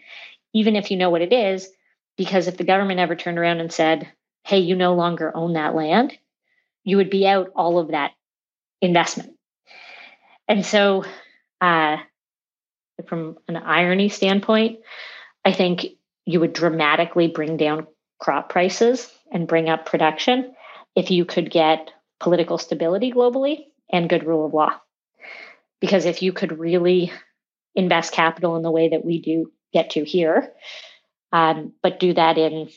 even if you know what it is. Because if the government ever turned around and said hey you no longer own that land you would be out all of that investment. And so uh, from an irony standpoint i think you would dramatically bring down crop prices and bring up production if you could get political stability globally and good rule of law. Because if you could really invest capital in the way that we do get to here, um, but do that in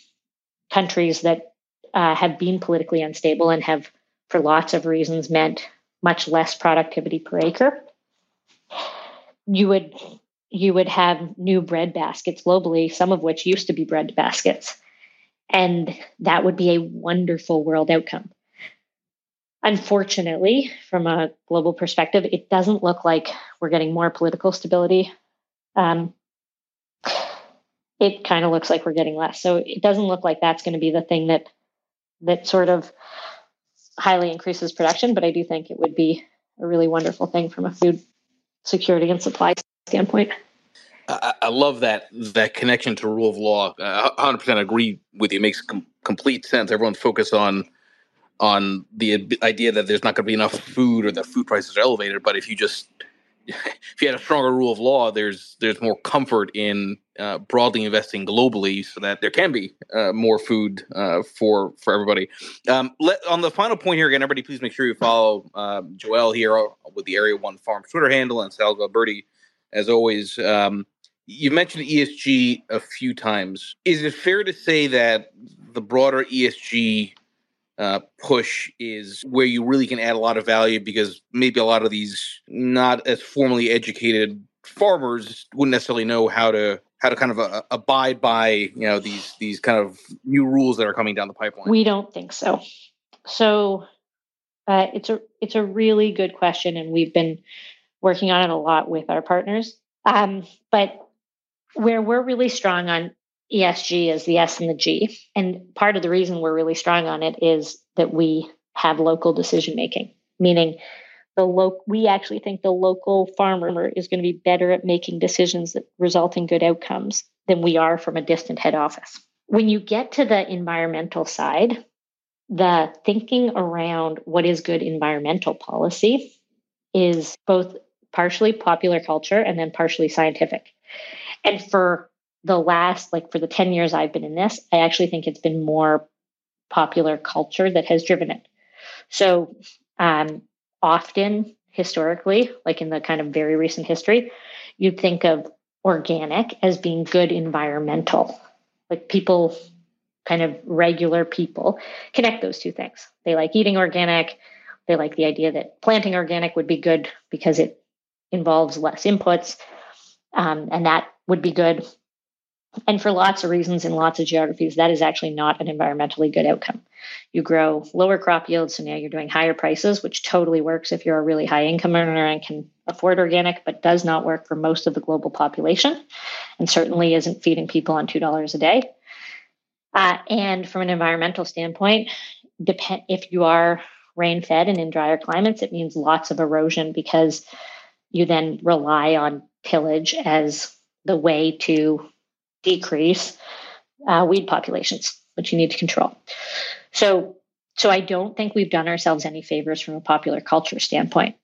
countries that uh, have been politically unstable and have, for lots of reasons, meant much less productivity per acre, you would you would have new bread baskets globally, some of which used to be bread baskets. And that would be a wonderful world outcome. Unfortunately, from a global perspective, it doesn't look like we're getting more political stability. Um, it kind of looks like we're getting less. So it doesn't look like that's going to be the thing that that sort of highly increases production, but I do think it would be a really wonderful thing from a food security and supply standpoint.
I, I love that that connection to rule of law. I 100% agree with you. It makes com- complete sense. Everyone's focused on on the idea that there's not going to be enough food or that food prices are elevated. But if you just if you had a stronger rule of law, there's there's more comfort in uh, broadly investing globally, so that there can be uh, more food uh, for for everybody. Um, let, on the final point here, again, everybody, please make sure you follow uh, Joelle here with the Area One Farm Twitter handle and Sal Gilbertie, as always. Um, you mentioned ESG a few times. Is it fair to say that the broader ESG uh, push is where you really can add a lot of value because maybe a lot of these not as formally educated farmers wouldn't necessarily know how to how to kind of uh, abide by you know these these kind of new rules that are coming down the pipeline.
We don't think so. So uh, it's a it's a really good question, and we've been working on it a lot with our partners. Um, but where we're really strong on ESG is the S and the G. And part of the reason we're really strong on it is that we have local decision making, meaning the lo- we actually think the local farmer is going to be better at making decisions that result in good outcomes than we are from a distant head office. When you get to the environmental side, the thinking around what is good environmental policy is both partially popular culture and then partially scientific. And for the last, like for the 10 years I've been in this, I actually think it's been more popular culture that has driven it. So um, often, historically, like in the kind of very recent history, you'd think of organic as being good environmental. Like people, kind of regular people, connect those two things. They like eating organic. They like the idea that planting organic would be good because it involves less inputs. Um, and that would be good. And for lots of reasons in lots of geographies, that is actually not an environmentally good outcome. You grow lower crop yields, so now you're doing higher prices, which totally works if you're a really high income earner and can afford organic, but does not work for most of the global population, and certainly isn't feeding people on $2 a day. Uh, and from an environmental standpoint, depend if you are rain fed and in drier climates, it means lots of erosion because you then rely on tillage as the way to decrease uh, weed populations, which you need to control. So, so I don't think we've done ourselves any favors from a popular culture standpoint.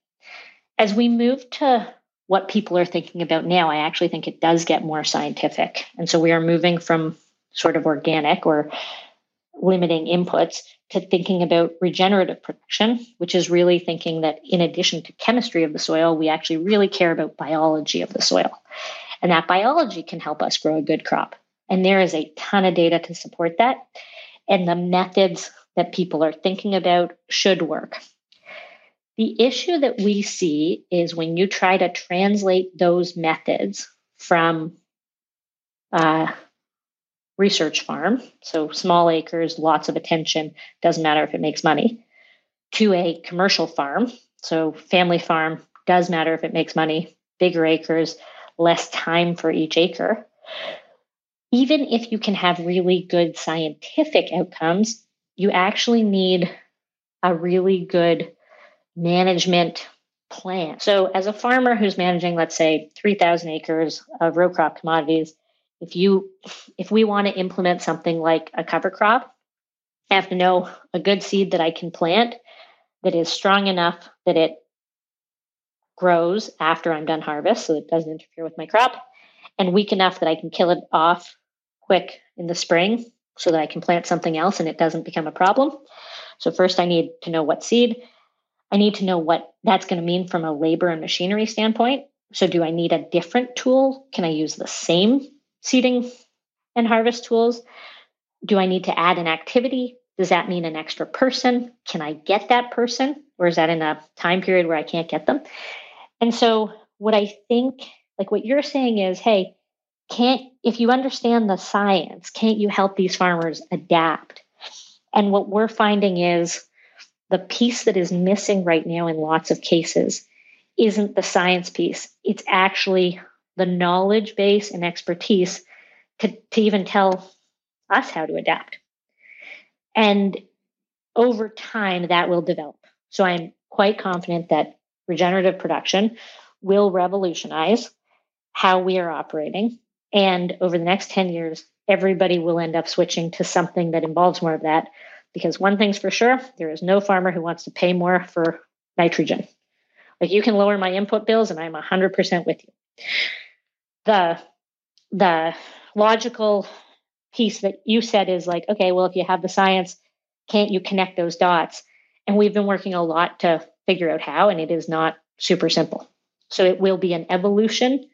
As we move to what people are thinking about now, I actually think it does get more scientific. And so we are moving from sort of organic or limiting inputs to thinking about regenerative production, which is really thinking that in addition to chemistry of the soil, we actually really care about biology of the soil. And that biology can help us grow a good crop. And there is a ton of data to support that. And the methods that people are thinking about should work. The issue that we see is when you try to translate those methods from uh, research farm, so small acres, lots of attention, doesn't matter if it makes money, to a commercial farm, so family farm, does matter if it makes money, bigger acres, less time for each acre. Even if you can have really good scientific outcomes, you actually need a really good management plan. So, as a farmer who's managing, let's say, 3,000 acres of row crop commodities, if you if we want to implement something like a cover crop, I have to know a good seed that I can plant that is strong enough that it grows after I'm done harvest so it doesn't interfere with my crop, and weak enough that I can kill it off quick in the spring so that I can plant something else and it doesn't become a problem. So, first, I need to know what seed. I need to know what that's going to mean from a labor and machinery standpoint. So, do I need a different tool? Can I use the same seeding and harvest tools? Do I need to add an activity? Does that mean an extra person? Can I get that person? Or is that in a time period where I can't get them? And so, what I think, like what you're saying is, hey, can't, if you understand the science, can't you help these farmers adapt? And what we're finding is the piece that is missing right now in lots of cases isn't the science piece, it's actually the knowledge base and expertise to, to even tell us how to adapt. And over time, that will develop. So I'm quite confident that regenerative production will revolutionize how we are operating. And over the next 10 years, everybody will end up switching to something that involves more of that. Because one thing's for sure there is no farmer who wants to pay more for nitrogen. Like you can lower my input bills, and I'm 100% with you. The, the logical piece that you said is like, okay, well, if you have the science, can't you connect those dots? And we've been working a lot to figure out how, and it is not super simple. So it will be an evolution,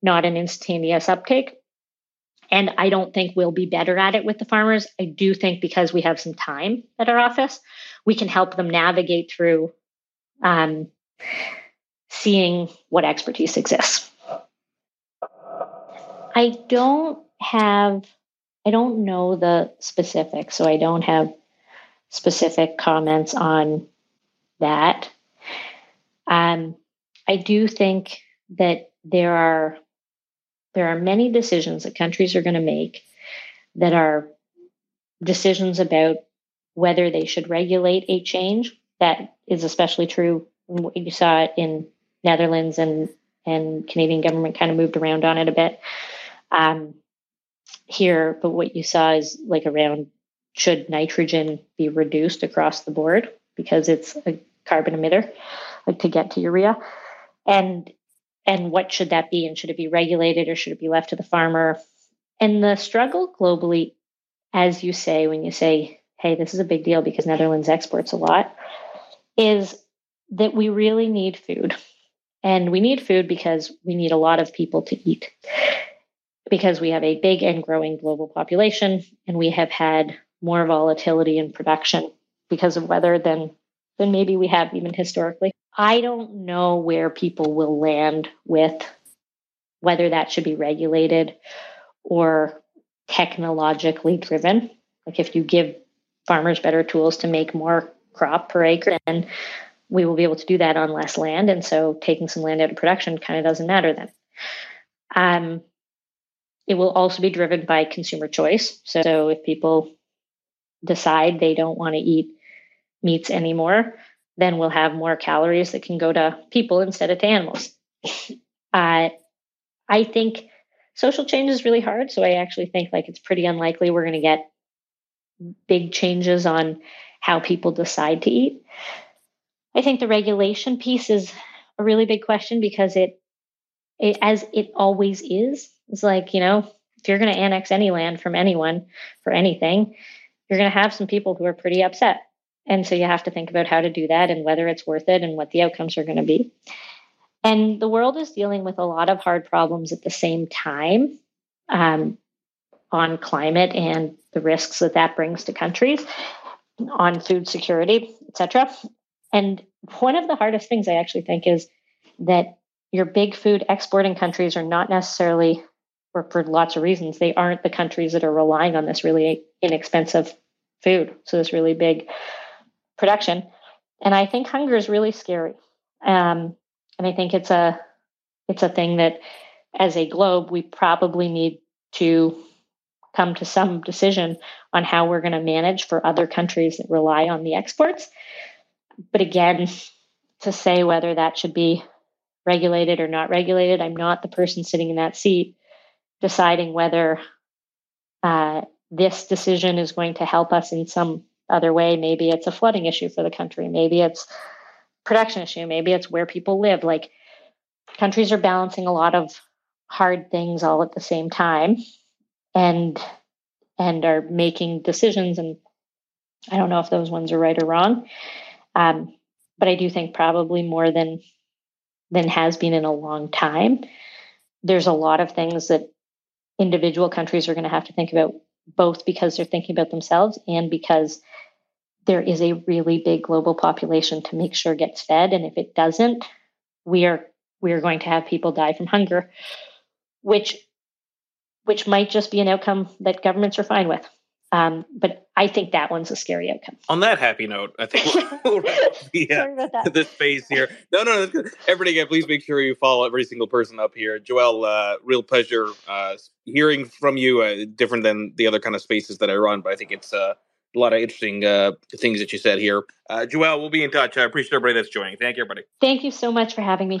not an instantaneous uptake. And I don't think we'll be better at it with the farmers. I do think because we have some time at our office, we can help them navigate through um, seeing what expertise exists. I don't have, I don't know the specifics, so I don't have specific comments on that. Um, I do think that there are there are many decisions that countries are going to make that are decisions about whether they should regulate a change. That is especially true. You saw it in Netherlands and and Canadian government kind of moved around on it a bit um, here. But what you saw is like around should nitrogen be reduced across the board because it's a carbon emitter like to get to urea? And and what should that be? And should it be regulated or should it be left to the farmer? And the struggle globally as you say when you say hey this is a big deal because netherlands exports a lot is that we really need food. And we need food because we need a lot of people to eat because we have a big and growing global population and we have had more volatility in production because of weather than than maybe we have even historically. I don't know where people will land with whether that should be regulated or technologically driven. Like if you give farmers better tools to make more crop per acre, then we will be able to do that on less land. And so taking some land out of production kind of doesn't matter then. Um, it will also be driven by consumer choice. So if people decide they don't want to eat meats anymore, then we'll have more calories that can go to people instead of to animals. uh, I think social change is really hard. So I actually think like it's pretty unlikely we're going to get big changes on how people decide to eat. I think the regulation piece is a really big question because it, it as it always is, it's like, you know, if you're going to annex any land from anyone for anything, you're going to have some people who are pretty upset. And so you have to think about how to do that and whether it's worth it and what the outcomes are going to be. And the world is dealing with a lot of hard problems at the same time um, on climate and the risks that that brings to countries, on food security, etc. And one of the hardest things I actually think is that your big food exporting countries are not necessarily, or for lots of reasons, they aren't the countries that are relying on this really inexpensive food. So this really big production. And I think hunger is really scary. Um, and I think it's a it's a thing that as a globe we probably need to come to some decision on how we're going to manage for other countries that rely on the exports. But again, to say whether that should be regulated or not regulated, I'm not the person sitting in that seat deciding whether uh, this decision is going to help us in some other way. Maybe it's a flooding issue for the country. Maybe it's production issue. Maybe it's where people live. Like countries are balancing a lot of hard things all at the same time and and are making decisions and I don't know if those ones are right or wrong. Um, but I do think probably more than than has been in a long time. There's a lot of things that individual countries are going to have to think about both because they're thinking about themselves and because there is a really big global population to make sure gets fed. And if it doesn't we are we are going to have people die from hunger which which might just be an outcome that governments are fine with um, but I think that one's a scary outcome.
On that happy note, I think we'll wrap the, uh, this phase here. No, no, no. Everybody, again, please make sure you follow every single person up here. Joelle, uh, real pleasure uh, hearing from you. Uh, different than the other kind of spaces that I run, but I think it's uh, a lot of interesting uh, things that you said here. Uh, Joelle, we'll be in touch. I appreciate everybody that's joining. Thank you, everybody.
Thank you so much for having me.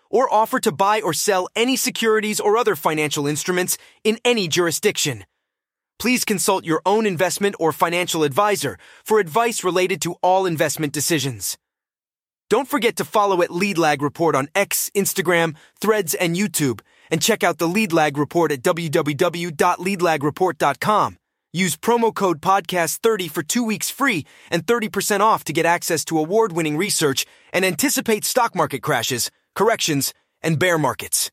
or offer to buy or sell any securities or other financial instruments in any jurisdiction. Please consult your own investment or financial advisor for advice related to all investment decisions. Don't forget to follow at Lead Lag Report on X, Instagram, Threads, and YouTube, and check out the Lead Lag Report at www.leadlagreport.com. Use promo code podcast30 for two weeks free and 30% off to get access to award winning research and anticipate stock market crashes, corrections, and bear markets.